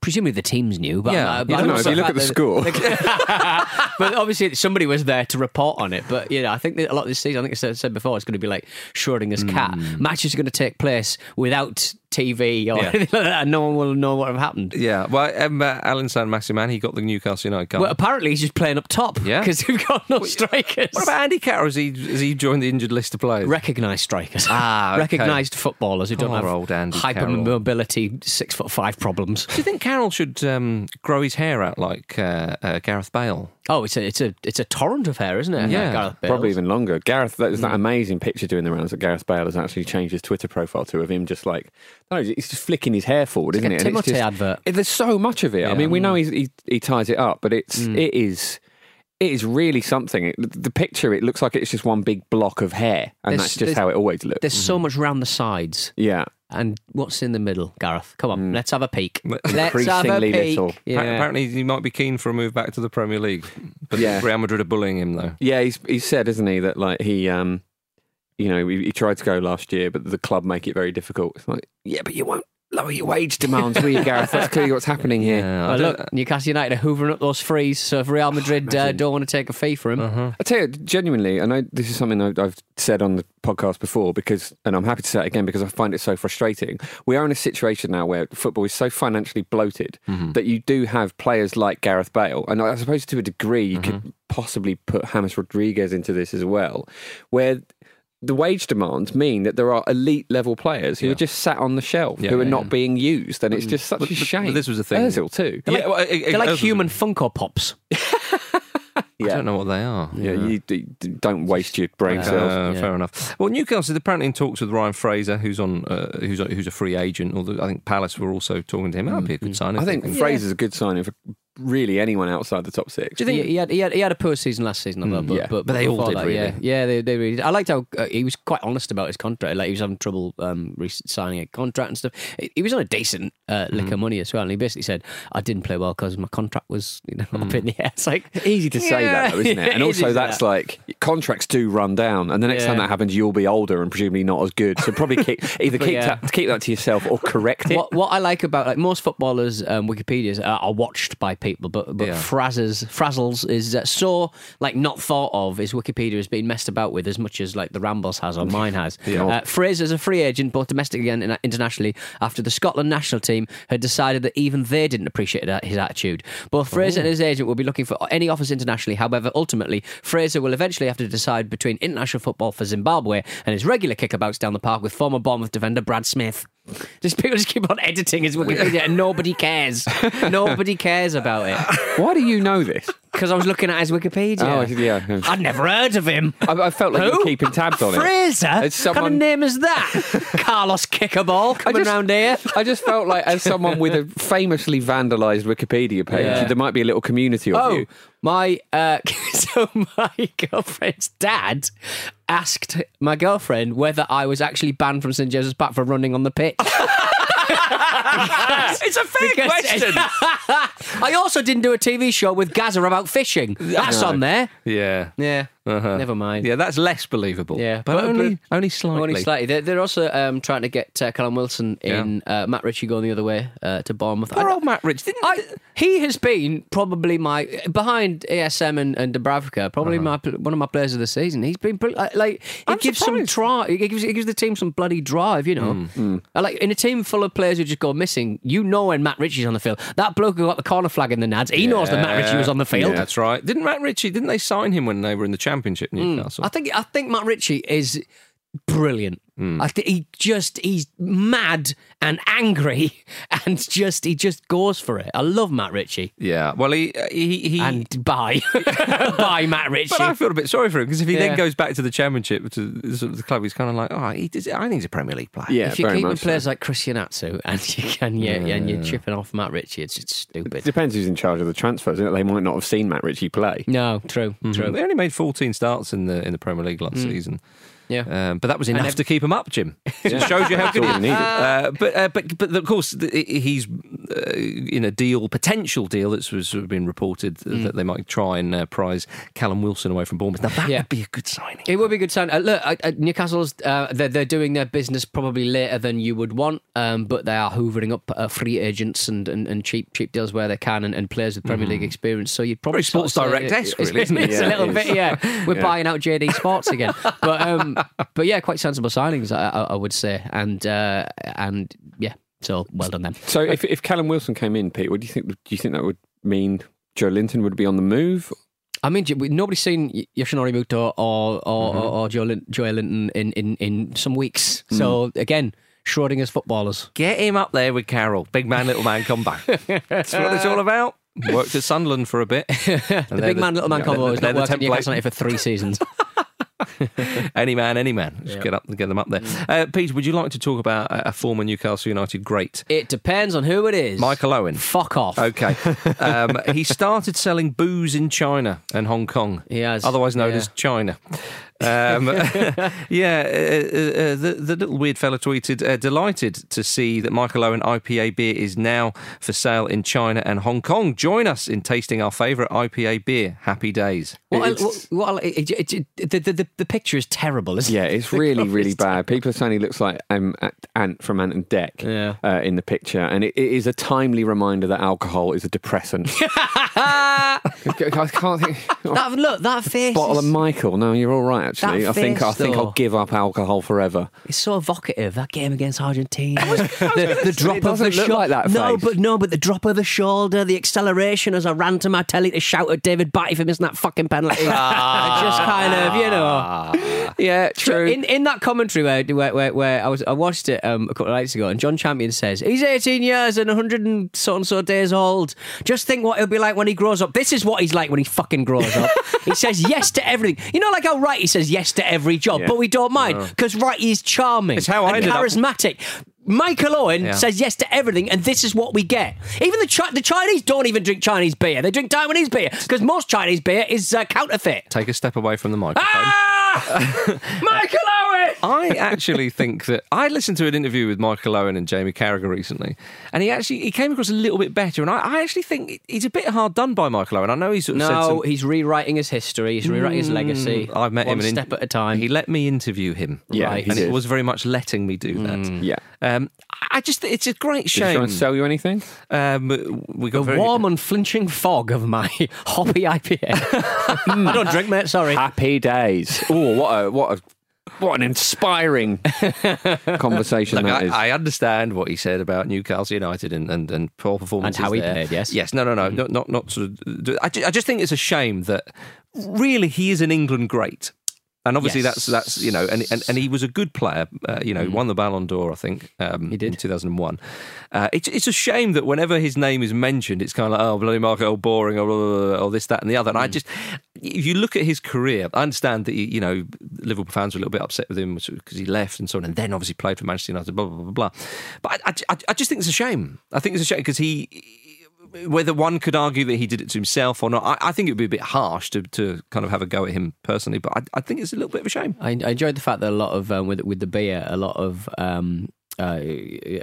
Presumably the teams knew, but Yeah, uh, you but don't know. If you look at the score. but obviously somebody was there to report on it. But you know, I think that a lot of this season, I think I said, said before, it's going to be like Schrodinger's cat. Hmm. Matches are going to take place without TV or Yeah. anything like that, and no one will know what have happened. Yeah, well, um, uh, Allan Saint-Maximin, he got the Newcastle United card. Well, apparently he's just playing up top Yeah. because they've got no strikers. what about Andy Carroll? Has he, has he joined the injured list of players? Recognised strikers, Ah, okay. recognised footballers who don't have old Andy Carroll. hypermobility, six foot five problems. Do you think Carroll should um, grow his hair out like uh, uh, Gareth Bale? Oh, it's a it's a it's a torrent of hair, isn't it? Yeah, Gareth Bale's. Probably even longer. Gareth, there's that amazing picture doing the rounds that Gareth Bale has actually changed his Twitter profile to of him just like, I don't know, he's just flicking his hair forward, It's isn't like it? a And it's just- advert. it- there's so much of it. I mean, we know he's, he he ties it up, but it's Mm. it is. It is really something. It, the picture, it looks like it's just one big block of hair, and There's- that's just how it always looks. There's so much round the sides. yeah, And what's in the middle, Gareth? Come on, let's have a peek. Let's have a peek. little. Yeah. Apparently, he might be keen for a move back to the Premier League. But Yeah. Real Madrid are bullying him, though. yeah. He's he's said, isn't he, that like he um you know, he, he tried to go last year, but the club make it very difficult. It's like, yeah, but you won't lower your wage demands, will you, Gareth? That's clearly what's happening here. Well, look, Newcastle United are hoovering up those frees. So if Real Madrid uh, don't want to take a fee for him, uh-huh. I tell you, genuinely, I know this is something I've, I've said on the podcast before, because, and I'm happy to say it again because I find it so frustrating. We are in a situation now where football is so financially bloated mm-hmm. that you do have players like Gareth Bale, and I suppose to a degree you could mm-hmm. possibly put James Rodriguez into this as well, where the wage demands mean that there are elite level players who are just sat on the shelf Yeah, who are yeah, not yeah. being used, and it's just such But- a but- but shame. this was a thing. Ozil too. they're like, Yeah, well, it- it- they're like Ozil- human Funko Pops. I don't know what they are. Yeah, you, d- d- don't waste your brain cells. Uh, Fair enough. Well, Newcastle are apparently in talks with Ryan Fraser, who's on, uh, who's a, who's a free agent. Although I think Palace were also talking to him. That'd be a good sign. Mm-hmm. I think Fraser's a good signing for really anyone outside the top six. Do you think he, had, he had he had a poor season last season? I thought, Mm, but, yeah. but, But they all did, that, really. Yeah, yeah, they, they really. Did. I liked how uh, he was quite honest about his contract. Like he was having trouble um, re- signing a contract and stuff. He, he was on a decent uh, lick Mm. of money as well, and he basically said, "I didn't play well because my contract was you know, Mm. up in the air." It's like Easy to say that, though, isn't it? And also, that's that. like contracts do run down, and the next time that happens, you'll be older and presumably not as good. So probably keep, either keep yeah. that, keep that to yourself or correct it. What, what I like about like most footballers, um, Wikipedia's are, are watched by people, but but Yeah. Frazzers, Frazzles is uh, so like not thought of. Is Wikipedia has been messed about with as much as like the Rambles has or mine has. Yeah. Uh, Fraser's a free agent, both domestically and internationally, after the Scotland national team had decided that even they didn't appreciate his attitude. Both Fraser and his agent will be looking for any offers internationally. However, ultimately, Fraser will eventually have to decide between international football for Zimbabwe and his regular kickabouts down the park with former Bournemouth defender Brad Smith. Just people just keep on editing his Wikipedia and nobody cares. nobody cares about it. Why do you know this? Because I was looking at his Wikipedia. Oh, yeah. I'd never heard of him. I, I felt like you Who? were keeping tabs on it. Fraser? As What kind of name is that? Carlos Kickerball coming just- round here. I just felt like, as someone with a famously vandalised Wikipedia page, Yeah. there might be a little community of Oh, you. my uh, so my girlfriend's dad asked my girlfriend whether I was actually banned from St Joseph's Park for running on the pitch. it's a fair Because- question. I also didn't do a TV show with Gazza about fishing. That's No. on there. yeah. Yeah. Uh-huh. Never mind. Yeah, that's less believable. Yeah, but, but- only but- only slightly. Only slightly. They're, they're also um, trying to get uh, Callum Wilson in. Uh, Matt Ritchie going the other way uh, to Bournemouth. Poor I- old Matt Ritchie. Didn't I, he has been probably my behind ASM and, and Dubravka, probably Uh-huh. my one of my players of the season. He's been like, it gives some drive. It gives, it gives the team some bloody drive, you know. Mm. I Like in a team full of players who just go missing, you know when Matt Ritchie's on the field. That bloke who got the corner flag in the nads, he knows that Matt Ritchie was on the field. Yeah, that's right. Didn't Matt Ritchie? Didn't they sign him when they were in the Championship, Hmm. Newcastle? I think I think Matt Ritchie is brilliant. I think he just he's mad and angry and just he just goes for it. I love Matt Ritchie. Yeah. Well, he uh, he he. And bye, bye, Matt Ritchie. but I feel a bit sorry for him because if he Yeah. then goes back to the Championship to the sort of the club, he's kind of like, oh, he does, I think he's a Premier League player. Yeah, if you're keeping much so. players like Christian Atsu and you can yeah, and you're chipping off Matt Ritchie, it's just stupid. It depends who's in charge of the transfers. Isn't it? They might not have seen Matt Ritchie play. No, true, Mhm. true. They only made 14 starts in the in the Premier League last season. Yeah. Um, but that was enough to keep him up, Jim. It Yeah. shows you how good he needed. Uh, but, uh, but but of course he's uh, in a deal, potential deal that's was sort of been reported Mm. that they might try and uh, prize Callum Wilson away from Bournemouth. Now that Yeah. would be a good signing. It would be a good sign. Uh, look, Newcastle's uh, they're, they're doing their business probably later than you would want, um, but they are hoovering up uh, free agents and, and, and cheap cheap deals where they can, and, and players with Premier League experience. So you'd probably Very Sports sort of say- Direct-esque, it's- really, isn't it? It's Yeah, a little it bit, yeah. We're buying out JD Sports again, but um, but yeah, quite sensible signings, I, I, I would say, and uh, and yeah, so well done them. So if if Callum Wilson came in, Pete, what do you think? Do you think that would mean Joelinton would be on the move? I mean, nobody's seen Y- Yoshinori Muto or or, Mm-hmm. or, or Joe, Lin- Joelinton in, in, in some weeks. So Mm. again, Schrodinger's footballers. Get him up there with Carroll. Big man, little man, come back. That's what it's all about. Worked at Sunderland for a bit. The big man, little man combo has they're not the worked at template. Newcastle United for three seasons. any man, any man. Just get up and get them up there. Uh, Pete, would you like to talk about a a former Newcastle United great? It depends on who it is. Michael Owen. Fuck off. Okay. Um, he started selling booze in China and Hong Kong. He has, Otherwise known yeah. as China. Um, yeah, uh, uh, the, the little weird fella tweeted, uh, delighted to see that Michael Owen IPA beer is now for sale in China and Hong Kong. Join us in tasting our favourite IPA beer. Happy days. Well, I- what- what it- it- it- the, the, the, the picture is terrible, isn't Yeah, it? it's really, really bad. People are saying he looks like um, Ant from Ant and Dec uh, in the picture, and it, it is a timely reminder that alcohol is a depressant. I can't think. That, look, that face. Bottle is- of Michael. No, you're all right. Actually, That I think I think though. I'll give up alcohol forever. It's so evocative. That game against Argentina, the, the drop It of the look shoulder. like that No, face. but no, but the drop of the shoulder, the acceleration as I ran to my telly to shout at David Batty for missing that fucking penalty. I just kind of, you know. Yeah, true. In in that commentary where where, where, where I was I watched it um, a couple of nights ago, and Jon Champion says he's 18 years and 100 and so and so days old. Just think what he'll be like when he grows up. This is what he's like when he fucking grows up. he says yes to everything. You know, like how he says yes to every job, Yeah. but we don't mind No. because Wright is charming. It's how I and ended up- charismatic. Michael Owen Yeah. says yes to everything, and this is what we get. Even the Chi- the Chinese don't even drink Chinese beer; they drink Taiwanese beer because most Chinese beer is uh, counterfeit. Take a step away from the microphone. Ah! Michael Owen. I actually think that I listened to an interview with Michael Owen and Jamie Carragher recently, and he actually he came across a little bit better. And I, I actually think he's a bit hard done by Michael Owen. I know he's sort of said No, some, he's rewriting his history. He's rewriting his legacy. Mm, I've met one him. and step at a time. He let me interview him. Yeah, Right. and did. it was very much letting me do that. Yeah. Um, Um, I just it's a great Did he shame. try and sell you anything? Um, we got the very, warm, unflinching fog of my hoppy IPA. Hmm. I don't drink, mate. Sorry. Happy days. Oh, what a what a what an inspiring conversation Look, that I, is. I understand what he said about Newcastle United and, and, and poor performance. And how he there. played, yes. Yes, no, no, no, mm-hmm. not, not, not sort of. I, ju- I just think it's a shame that really he is an England great. And obviously, Yes. that's that's you know, and, and and he was a good player. Uh, you know, won the Ballon d'Or, I think. Um, he did in two thousand and one. Uh, it's it's a shame that whenever his name is mentioned, it's kind of like oh bloody Marco, oh boring, or, or, or this, that, and the other. And I just, if you look at his career, I understand that you know Liverpool fans were a little bit upset with him because he left and so on, and then obviously played for Manchester United, blah blah blah blah. But I, I, I just think it's a shame. I think it's a shame because he whether one could argue that he did it to himself or not, I, I think it would be a bit harsh to, to kind of have a go at him personally. But I, I think it's a little bit of a shame. I, I enjoyed the fact that a lot of um, with with the beer, a lot of um, uh,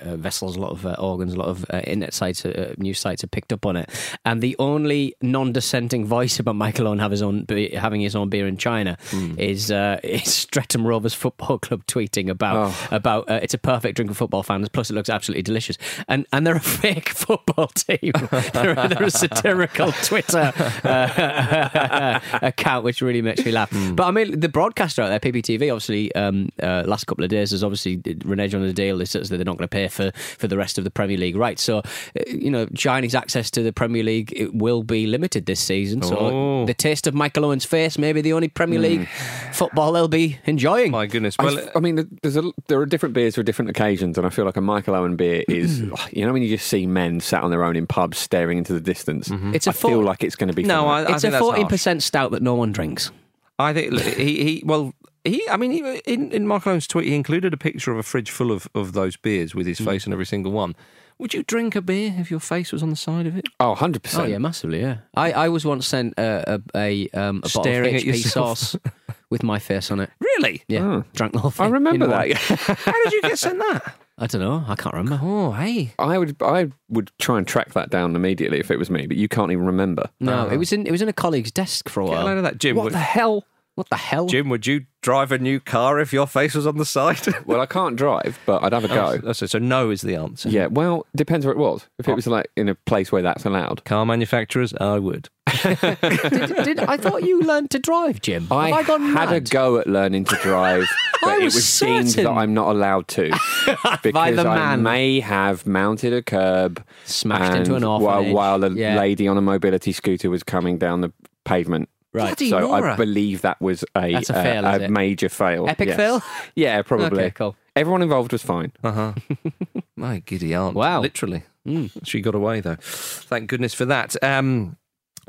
uh, vessels, a lot of uh, organs, a lot of uh, internet sites, uh, news sites have picked up on it. And the only non-dissenting voice about Michael Owen have his own be- having his own beer in China is uh, is Streatham Rovers Football Club tweeting about about uh, it's a perfect drink for football fans. Plus, it looks absolutely delicious. And and they're a fake football team. they're, a- they're a satirical Twitter uh, account, which really makes me laugh. But I mean, the broadcaster out there, PPTV, obviously, um, uh, last couple of days has obviously reneged on the deal. They said that they're not going to pay for, for the rest of the Premier League rights. So, uh, you know, Chinese access to the Premier League it will be limited this season. So, Oh. the taste of Michael Owen's face, maybe the only Premier League football they'll be enjoying. My goodness. I, Well, f- I mean, there's a, there are different beers for different occasions, and I feel like a Michael Owen beer is, you know, when you just see men sat on their own in pubs staring into the distance. It's a I feel like it's going to be. No, fun. I- it's a think that's harsh. 14% stout that no one drinks. I think he, he well he I mean he, in in Michael Owen's tweet he included a picture of a fridge full of, of those beers with his Mm. face on every single one. Would you drink a beer if your face was on the side of it? oh, 100 percent. Oh yeah, massively. Yeah, I, I was once sent a a, a, um, a bottle of HP sauce with my face on it. Really? Yeah, Oh. drank the whole thing. I remember that. How did you get sent that? I don't know. I can't remember. Oh, hey. I would I would try and track that down immediately if it was me, but you can't even remember. No, it was in it was in a colleague's desk for a while. Get a while. load of that, Jim. What would, the hell? What the hell? Jim, would you drive a new car if your face was on the side? Well, I can't drive, but I'd have a go. Oh, so, so no is the answer. Yeah, well, depends where it was. If it oh. was like in a place where that's allowed. Car manufacturers, I would. did, did, I thought you learned to drive, Jim. I, Have I gone had a go at learning to drive, but I it was was deemed that I'm not allowed to because the I man. may have mounted a curb, Smashed into and an while, while a Yeah. lady on a mobility scooter was coming down the pavement. Right. Bloody so I believe that was a, That's a fail, is a major fail. Epic yes. fail? Yeah, probably. Okay, cool. Everyone involved was fine. Uh huh. My giddy aunt. Wow. Literally. She got away though. Thank goodness for that. Um,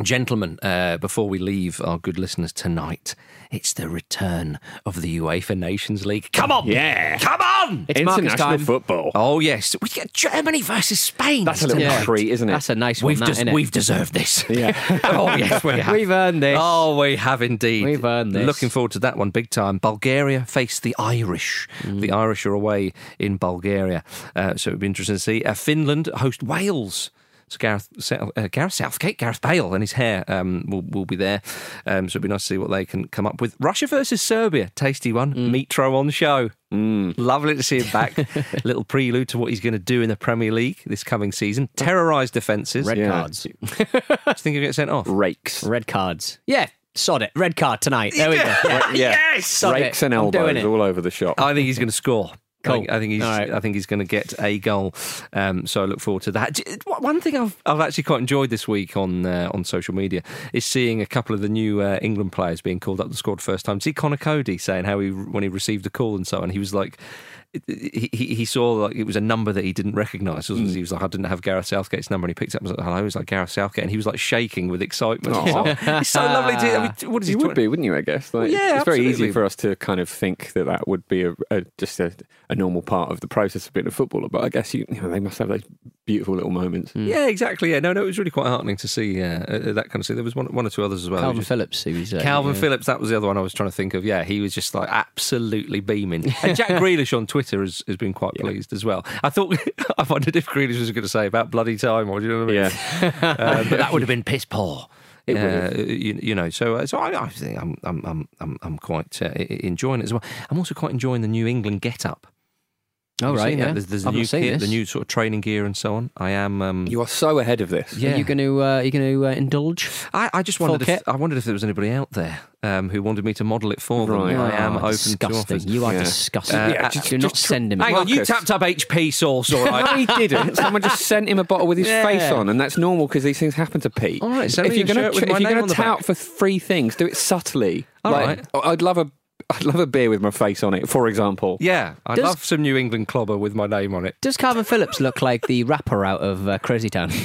Gentlemen, uh, before we leave our good listeners tonight, it's the return of the UEFA Nations League. Come on! Yeah. Come on! It's Marcus International time. football. Oh, yes. We get Germany versus Spain. That's a little tonight. treat, isn't it? That's a nice one. We've, that, des- innit? we've deserved this. Yeah. oh, yes, we have. We've earned this. Oh, we have indeed. We've earned this. Looking forward to that one big time. Bulgaria face the Irish. Mm. The Irish are away in Bulgaria, uh, so it would be interesting to see. Uh, Finland host Wales. So Gareth, uh, Gareth Southgate, Gareth Bale, and his hair um, will, will be there. Um, so it'll be nice to see what they can come up with. Russia versus Serbia, tasty one. Mm. Mitro on the show. Lovely to see him back. Little prelude to what he's going to do in the Premier League this coming season. Terrorise defences. Red Yeah. cards. Do you think he'll get sent off? Rakes. Red cards. Yeah, sod it. Red card tonight. There we go. Yeah. Yeah. Yes! Sod Rakes it. and I'm elbows all over the shop. I think he's going to score. I think, I think he's. Right. I think he's going to get a goal. Um, so I look forward to that. One thing I've, I've actually quite enjoyed this week on uh, on social media is seeing a couple of the new uh, England players being called up to the squad first time. See Conor Coady saying how he when he received the call and so on, he was like. He, he, he saw like it was a number that he didn't recognise. Hmm. He was like, I didn't have Gareth Southgate's number, and he picked up and was like, "Hello." He was like Gareth Southgate, and he was like shaking with excitement. Aw. it's so lovely to. I mean, what is he? you would 20 be, wouldn't you? I guess. Like, yeah, it's very easy for us to kind of think that that would be a, a just a, a normal part of the process of being a footballer. But I guess you, you know, they must have those beautiful little moments. Yeah, exactly. Yeah, no, no, it was really quite heartening to see uh, uh, that kind of thing. There was one, one or two others as well. Calvin Just- Phillips, he was. Uh, Calvin yeah. Phillips, that was the other one I was trying to think of. Yeah, he was just like absolutely beaming. And Jack Grealish on Twitter has, has been quite pleased as well. I thought, I wondered if Grealish was going to say about bloody time or do you know what I mean? Yeah. Uh, but that would have been piss poor. It uh, you, you know, so uh, so I, I think I'm I'm I'm I'm, quite uh, enjoying it as well. I'm also quite enjoying the New England get up. Oh, you right, seen that? yeah. There's, there's I've the new seen kit, the new sort of training gear and so on. I am. Um, You are so ahead of this. yeah. Are you going to? Uh, are you going to uh, indulge? I, I just Full wondered. If. I wondered if there was anybody out there um, who wanted me to model it for them. Right. I am Oh, open disgusting. to offers. You are Yeah. disgusting. Uh, yeah, just- do not just- send him. Hang on, you tapped up HP sauce, all No, he didn't. Someone just sent him a bottle with his Yeah. face on, and that's normal because these things happen to Pete. All right, So if you're gonna shirt with if you're going to tout for three things, do it subtly. All like, right. I'd love a, I'd love a beer with my face on it, for example. yeah, I Does- love some New England clobber with my name on it. Does Calvin Phillips look like the rapper out of uh, Crazy Town?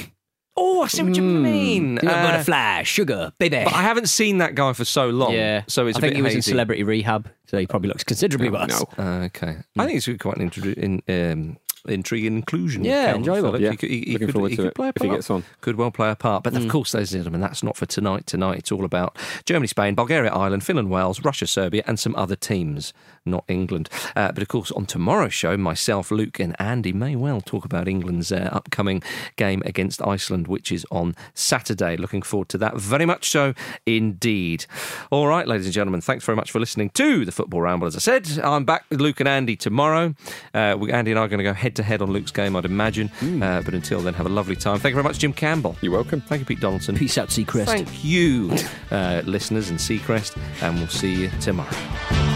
Oh, I see what you mean. You know, Uh, butterfly, sugar, baby. but I haven't seen that guy for so long. yeah, so it's I a think bit he was in hazy. Celebrity Rehab, so he probably looks considerably worse. No. Uh, okay, I think it's quite an intri- in, um, intriguing inclusion. Yeah, enjoyable. Phillips. Yeah, He could, he, looking could, forward he to could it play a if he gets on. Could well play a part. But of mm. course, ladies and gentlemen, that's not for tonight. Tonight, it's all about Germany, Spain, Bulgaria, Ireland, Finland, Wales, Russia, Serbia, and some other teams, not England. Uh, but of course, on tomorrow's show, myself, Luke, and Andy may well talk about England's uh, upcoming game against Iceland, which is on Saturday. Looking forward to that very much so indeed. All right, ladies and gentlemen, thanks very much for listening to the Football Ramble. As I said, I'm back with Luke and Andy tomorrow. Uh, we, Andy and I are going to go head to head on Luke's game, I'd imagine. Uh, but until then, have a lovely time. Thank you very much, Jim Campbell. You're welcome. Thank you, Pete Donaldson. Peace out, Seacrest. Thank you, uh, listeners and Seacrest, and we'll see you tomorrow.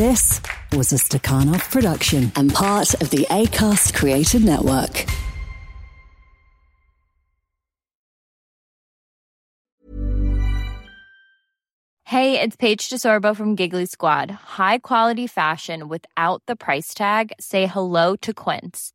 This was a Stakhanov production and part of the ACAST Creative Network. Hey, it's Paige DeSorbo from Giggly Squad. High quality fashion without the price tag. Say hello to Quince.